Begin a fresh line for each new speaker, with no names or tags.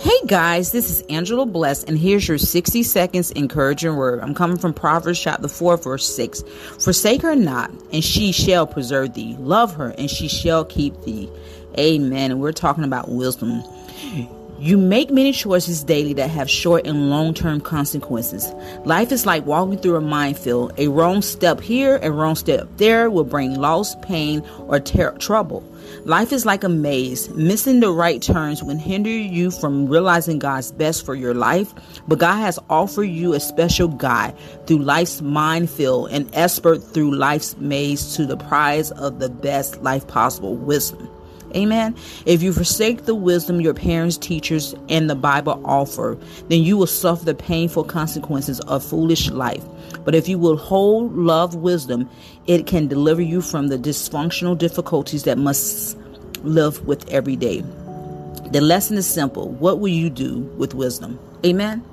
Hey guys, this is Angela Bless, and here's your 60 seconds encouraging word. I'm coming from Proverbs chapter 4, verse 6. Forsake her not, and she shall preserve thee. Love her, and she shall keep thee. Amen. And we're talking about wisdom. You make many choices daily that have short and long term consequences. Life is like walking through a minefield. A wrong step here, a wrong step there will bring loss, pain, or ter- trouble. Life is like a maze. Missing the right turns will hinder you from realizing God's best for your life, but God has offered you a special guide through life's minefield, an expert through life's maze to the prize of the best life possible wisdom. Amen. If you forsake the wisdom your parents, teachers, and the Bible offer, then you will suffer the painful consequences of foolish life. But if you will hold love wisdom, it can deliver you from the dysfunctional difficulties that must live with every day. The lesson is simple. What will you do with wisdom? Amen.